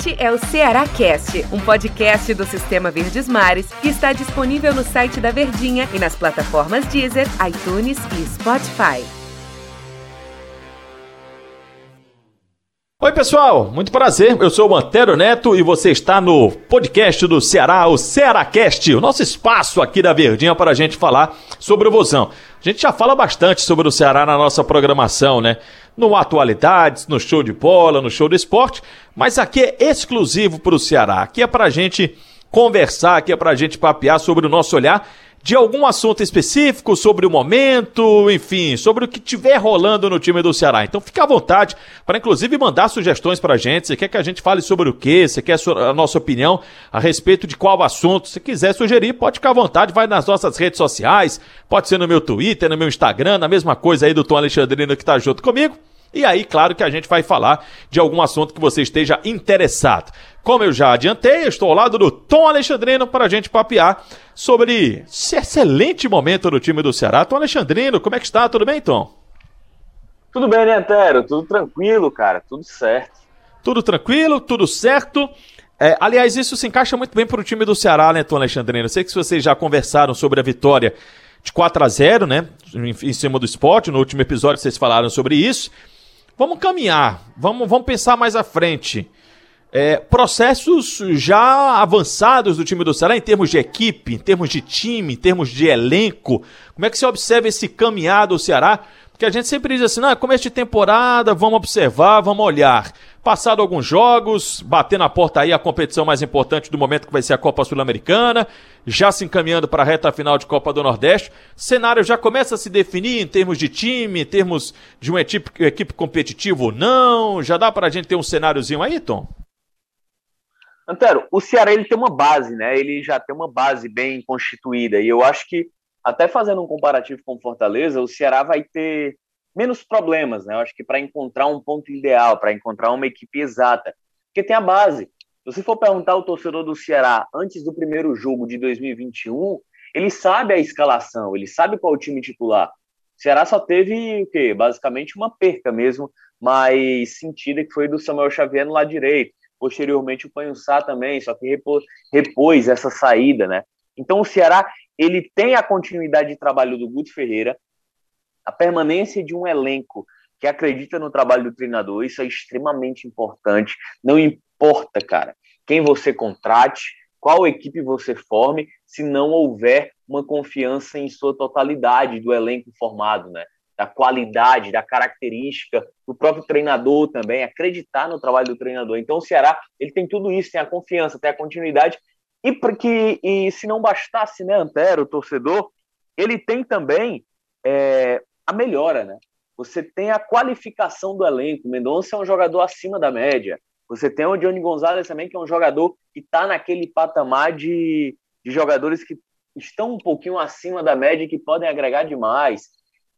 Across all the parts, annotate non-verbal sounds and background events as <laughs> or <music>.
Este é o Ceará Cast, um podcast do Sistema Verdes Mares que está disponível no site da Verdinha e nas plataformas Deezer, iTunes e Spotify. Oi, pessoal, muito prazer. Eu sou o Antero Neto e você está no podcast do Ceará, o Cearacast, o nosso espaço aqui da Verdinha para a gente falar sobre o Vozão. A gente já fala bastante sobre o Ceará na nossa programação, né? No Atualidades, no Show de Bola, no Show do Esporte, mas aqui é exclusivo para o Ceará. Aqui é para a gente conversar, aqui é para a gente papear sobre o nosso olhar de algum assunto específico, sobre o momento, enfim, sobre o que tiver rolando no time do Ceará. Então fique à vontade para inclusive mandar sugestões para a gente. Você quer que a gente fale sobre o quê? Você quer a nossa opinião a respeito de qual assunto? Se quiser sugerir, pode ficar à vontade, vai nas nossas redes sociais, pode ser no meu Twitter, no meu Instagram, na mesma coisa aí do Tom Alexandrino que está junto comigo. E aí, claro que a gente vai falar de algum assunto que você esteja interessado. Como eu já adiantei, eu estou ao lado do Tom Alexandrino para a gente papear sobre esse excelente momento do time do Ceará. Tom Alexandrino, como é que está? Tudo bem, Tom? Tudo bem, né, Antero? Tudo tranquilo, cara. Tudo certo. Tudo tranquilo, tudo certo. É, aliás, isso se encaixa muito bem para o time do Ceará, né, Tom Alexandrino? Eu sei que vocês já conversaram sobre a vitória de 4 a 0 né, em cima do esporte. No último episódio vocês falaram sobre isso. Vamos caminhar, vamos, vamos pensar mais à frente. É, processos já avançados do time do Ceará em termos de equipe, em termos de time, em termos de elenco. Como é que você observa esse caminhar do Ceará? Porque a gente sempre diz assim, ah, começo de temporada, vamos observar, vamos olhar. Passado alguns jogos, bater na porta aí a competição mais importante do momento que vai ser a Copa Sul-Americana, já se encaminhando para a reta final de Copa do Nordeste. O cenário já começa a se definir em termos de time, em termos de uma equipe, equipe competitiva ou não. Já dá para a gente ter um cenáriozinho aí, Tom? Antero, o Ceará ele tem uma base, né? Ele já tem uma base bem constituída. E eu acho que, até fazendo um comparativo com Fortaleza, o Ceará vai ter menos problemas, né? Eu acho que para encontrar um ponto ideal, para encontrar uma equipe exata, porque tem a base. Se você for perguntar ao torcedor do Ceará antes do primeiro jogo de 2021, ele sabe a escalação, ele sabe qual é o time titular. O Ceará só teve o quê? Basicamente uma perca mesmo, mais sentida que foi do Samuel Xavier no lado direito. Posteriormente o Panhussá também, só que repôs, repôs essa saída, né? Então o Ceará ele tem a continuidade de trabalho do Guto Ferreira, a permanência de um elenco que acredita no trabalho do treinador, isso é extremamente importante. Não importa, cara, quem você contrate, qual equipe você forme, se não houver uma confiança em sua totalidade do elenco formado, né? Da qualidade, da característica do próprio treinador também, acreditar no trabalho do treinador. Então o Ceará, ele tem tudo isso, tem a confiança, tem a continuidade e porque e se não bastasse, né, Antero, o torcedor, ele tem também é, a melhora, né? Você tem a qualificação do elenco. Mendonça é um jogador acima da média. Você tem o Johnny Gonzalez também, que é um jogador que está naquele patamar de, de jogadores que estão um pouquinho acima da média e que podem agregar demais.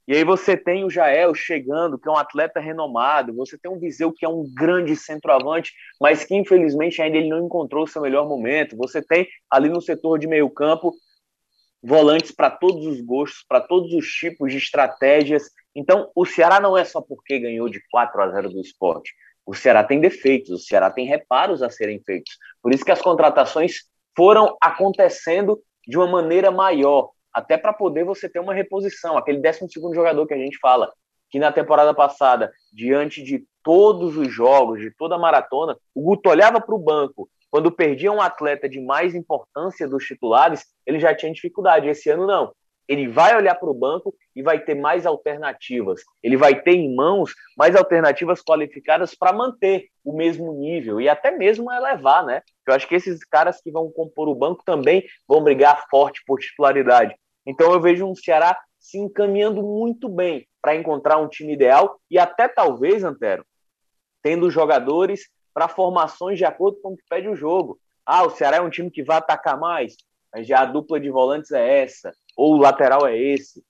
E aí você tem o Jael chegando, que é um atleta renomado. Você tem o Viseu, que é um grande centroavante, mas que infelizmente ainda ele não encontrou o seu melhor momento. Você tem ali no setor de meio campo volantes para todos os gostos, para todos os tipos de estratégias. Então, o Ceará não é só porque ganhou de 4 a 0 do esporte. O Ceará tem defeitos, o Ceará tem reparos a serem feitos. Por isso que as contratações foram acontecendo de uma maneira maior, até para poder você ter uma reposição, aquele 12 jogador que a gente fala, que na temporada passada, diante de todos os jogos, de toda a maratona, o Guto olhava para o banco quando perdia um atleta de mais importância dos titulares, ele já tinha dificuldade. Esse ano, não. Ele vai olhar para o banco e vai ter mais alternativas. Ele vai ter em mãos mais alternativas qualificadas para manter o mesmo nível e até mesmo elevar, né? Eu acho que esses caras que vão compor o banco também vão brigar forte por titularidade. Então eu vejo um Ceará se encaminhando muito bem para encontrar um time ideal e até talvez, Antero, tendo jogadores para formações de acordo com o que pede o jogo. Ah, o Ceará é um time que vai atacar mais, mas já a dupla de volantes é essa, ou o lateral é esse.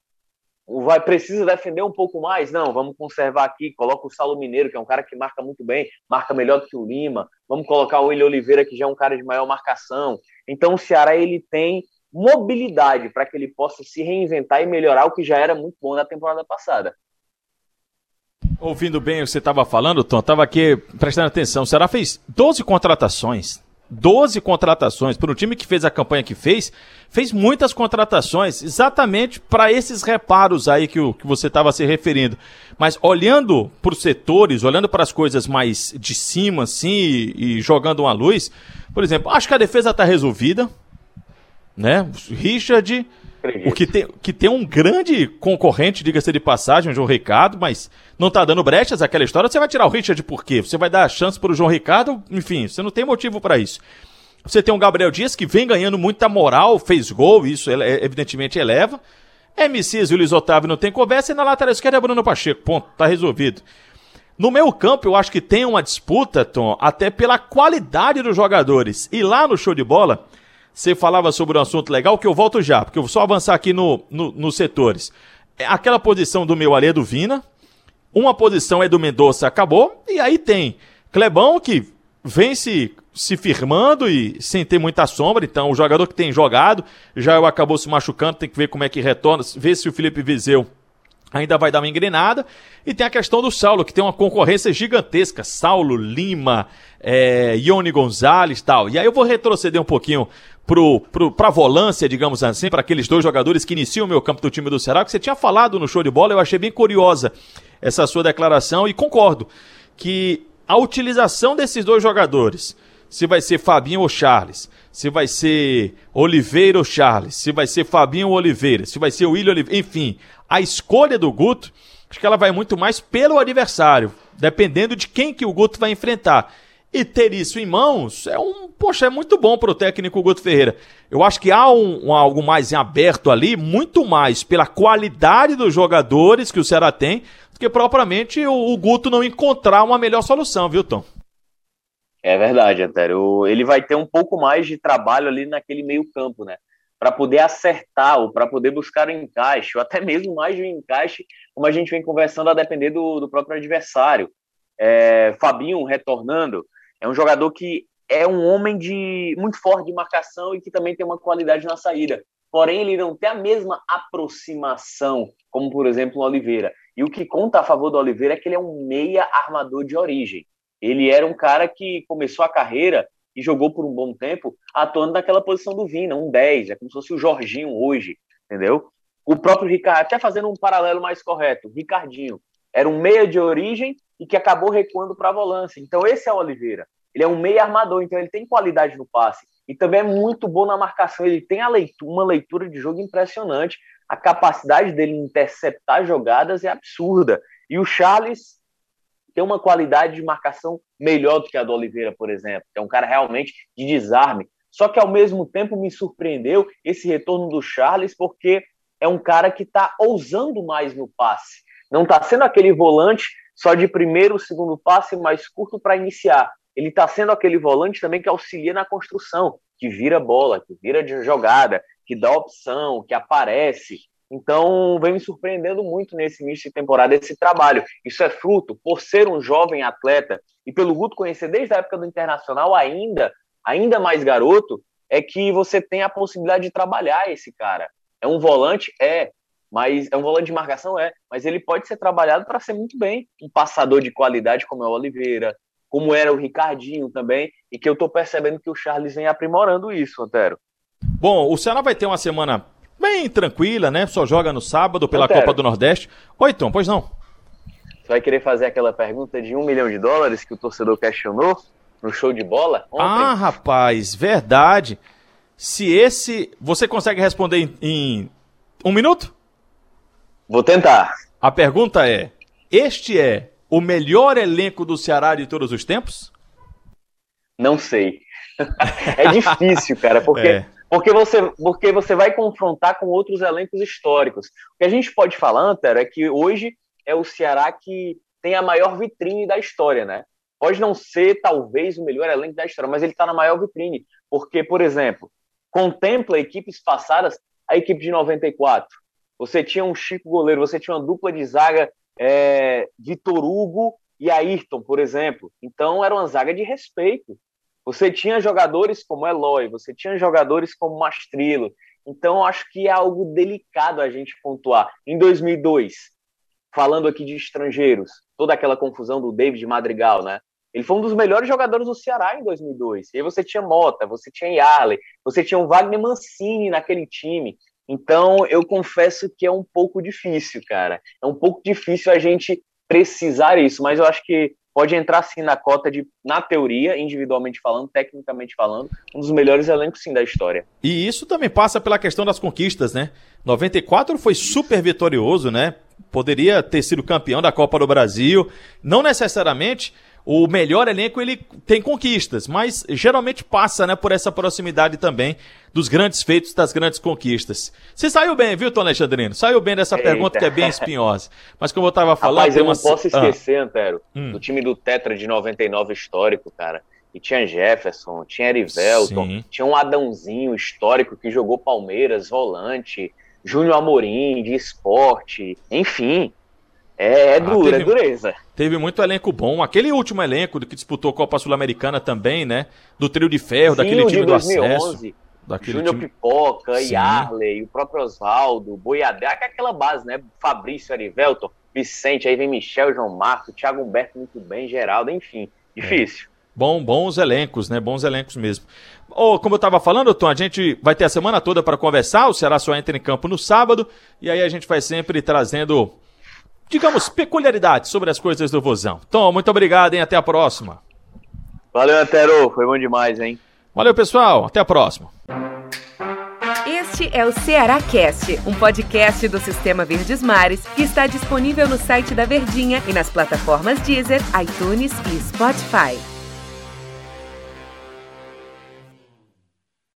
Vai precisa defender um pouco mais? Não, vamos conservar aqui. Coloca o Saulo Mineiro, que é um cara que marca muito bem, marca melhor do que o Lima. Vamos colocar o William Oliveira, que já é um cara de maior marcação. Então o Ceará ele tem mobilidade para que ele possa se reinventar e melhorar o que já era muito bom na temporada passada. Ouvindo bem o que você estava falando, Tom, estava aqui prestando atenção. O Ceará fez 12 contratações. 12 contratações para um time que fez a campanha que fez, fez muitas contratações exatamente para esses reparos aí que, o, que você estava se referindo. Mas olhando para os setores, olhando para as coisas mais de cima, assim, e, e jogando uma luz, por exemplo, acho que a defesa está resolvida, né? Richard, o que tem, que tem um grande concorrente, diga-se de passagem, o João Ricardo, mas não tá dando brechas aquela história. Você vai tirar o Richard por quê? Você vai dar chance para o João Ricardo? Enfim, você não tem motivo para isso. Você tem o Gabriel Dias que vem ganhando muita moral, fez gol, isso evidentemente eleva. MCs e o Luiz Otávio não tem conversa e na lateral esquerda é Bruno Pacheco. Ponto, tá resolvido. No meu campo, eu acho que tem uma disputa, Tom, até pela qualidade dos jogadores. E lá no show de bola, você falava sobre um assunto legal que eu volto já, porque eu vou só avançar aqui no, no, nos setores. É aquela posição do meu Alê do Vina, uma posição é do Mendonça, acabou, e aí tem Clebão que vem se, se firmando e sem ter muita sombra, então o jogador que tem jogado já acabou se machucando, tem que ver como é que retorna, ver se o Felipe Vizeu ainda vai dar uma engrenada. E tem a questão do Saulo, que tem uma concorrência gigantesca. Saulo, Lima, é, Ione Gonzalez tal. E aí eu vou retroceder um pouquinho pro, pro, pra volância, digamos assim, para aqueles dois jogadores que iniciam o meu campo do time do Ceará, que você tinha falado no show de bola, eu achei bem curiosa essa sua declaração e concordo que a utilização desses dois jogadores, se vai ser Fabinho ou Charles, se vai ser Oliveira ou Charles, se vai ser Fabinho ou Oliveira, se vai ser William Oliveira, enfim, a escolha do Guto, acho que ela vai muito mais pelo adversário, dependendo de quem que o Guto vai enfrentar. E ter isso em mãos é um, poxa, é muito bom para o técnico Guto Ferreira. Eu acho que há um, um, algo mais em aberto ali, muito mais pela qualidade dos jogadores que o Ceará tem, do que propriamente o, o Guto não encontrar uma melhor solução, viu, Tom? É verdade, Antero. Ele vai ter um pouco mais de trabalho ali naquele meio campo, né? Para poder acertar, ou para poder buscar o um encaixe, ou até mesmo mais de um encaixe, como a gente vem conversando, a depender do, do próprio adversário. É, Fabinho retornando, é um jogador que é um homem de muito forte de marcação e que também tem uma qualidade na saída. Porém, ele não tem a mesma aproximação, como por exemplo o Oliveira. E o que conta a favor do Oliveira é que ele é um meia armador de origem. Ele era um cara que começou a carreira e jogou por um bom tempo atuando naquela posição do Vina, um 10, é como se fosse o Jorginho hoje, entendeu? O próprio Ricardo, até fazendo um paralelo mais correto, Ricardinho era um meia de origem e que acabou recuando para a volância. Então esse é o Oliveira. Ele é um meia armador, então ele tem qualidade no passe e também é muito bom na marcação. Ele tem leitura, uma leitura de jogo impressionante. A capacidade dele interceptar jogadas é absurda. E o Charles tem uma qualidade de marcação melhor do que a do Oliveira, por exemplo, é um cara realmente de desarme. Só que ao mesmo tempo me surpreendeu esse retorno do Charles, porque é um cara que está ousando mais no passe. Não está sendo aquele volante só de primeiro, segundo passe mais curto para iniciar. Ele está sendo aquele volante também que auxilia na construção, que vira bola, que vira de jogada, que dá opção, que aparece. Então, vem me surpreendendo muito nesse início de temporada esse trabalho. Isso é fruto, por ser um jovem atleta e pelo Guto conhecer desde a época do Internacional ainda, ainda mais garoto, é que você tem a possibilidade de trabalhar esse cara. É um volante? É. Mas é um volante de marcação? É. Mas ele pode ser trabalhado para ser muito bem. Um passador de qualidade como é o Oliveira, como era o Ricardinho também, e que eu estou percebendo que o Charles vem aprimorando isso, Antero. Bom, o Ceará vai ter uma semana bem tranquila, né? Só joga no sábado pela Copa do Nordeste. Oi, Tom, pois não. Você vai querer fazer aquela pergunta de um milhão de dólares que o torcedor questionou no show de bola? Ontem? Ah, rapaz, verdade. Se esse. Você consegue responder em, em um minuto? Vou tentar. A pergunta é: Este é o melhor elenco do Ceará de todos os tempos? Não sei. <laughs> é difícil, cara, porque <laughs> é. Porque você, porque você vai confrontar com outros elencos históricos. O que a gente pode falar, Antero, é que hoje é o Ceará que tem a maior vitrine da história, né? Pode não ser, talvez, o melhor elenco da história, mas ele está na maior vitrine. Porque, por exemplo, contempla equipes passadas, a equipe de 94. Você tinha um Chico goleiro, você tinha uma dupla de zaga, é, Vitor Hugo e Ayrton, por exemplo. Então, era uma zaga de respeito. Você tinha jogadores como Eloy, você tinha jogadores como Mastrilo. Então, acho que é algo delicado a gente pontuar. Em 2002, falando aqui de estrangeiros, toda aquela confusão do David Madrigal, né? Ele foi um dos melhores jogadores do Ceará em 2002. E aí você tinha Mota, você tinha Yarley, você tinha o Wagner Mancini naquele time. Então, eu confesso que é um pouco difícil, cara. É um pouco difícil a gente precisar isso, mas eu acho que pode entrar sim na cota de, na teoria, individualmente falando, tecnicamente falando, um dos melhores elencos sim da história. E isso também passa pela questão das conquistas, né? 94 foi super vitorioso, né? Poderia ter sido campeão da Copa do Brasil, não necessariamente o melhor elenco ele tem conquistas, mas geralmente passa, né, por essa proximidade também dos grandes feitos, das grandes conquistas. Você saiu bem, viu, Tom Alexandrino? Saiu bem dessa Eita. pergunta que é bem espinhosa. Mas como eu estava falando... Rapaz, eu uma... não posso esquecer, ah. Antero, hum. do time do Tetra de 99 histórico, cara. E tinha Jefferson, tinha Erivelton, Sim. tinha um Adãozinho histórico que jogou Palmeiras, volante, Júnior Amorim, de esporte, enfim. É, é dura, ah, teve, é dureza. Teve muito elenco bom. Aquele último elenco que disputou a Copa Sul-Americana também, né? Do trio de ferro, Sim, daquele time do acesso. Júnior time... Pipoca, Sim. Yarley, o próprio Oswaldo, Boiadé, aquela base, né? Fabrício Arivelton, Vicente, aí vem Michel, João Marcos, Thiago Humberto muito bem, Geraldo, enfim. Difícil. É. Bom, bons elencos, né? Bons elencos mesmo. Oh, como eu estava falando, Tom, a gente vai ter a semana toda para conversar. O Ceará só entra em campo no sábado. E aí a gente vai sempre trazendo digamos, peculiaridades sobre as coisas do Vozão. Tom, muito obrigado, hein? Até a próxima. Valeu, Antero. Foi bom demais, hein? Valeu, pessoal. Até a próxima. Este é o Ceará Cast, um podcast do Sistema Verdes Mares que está disponível no site da Verdinha e nas plataformas Deezer, iTunes e Spotify.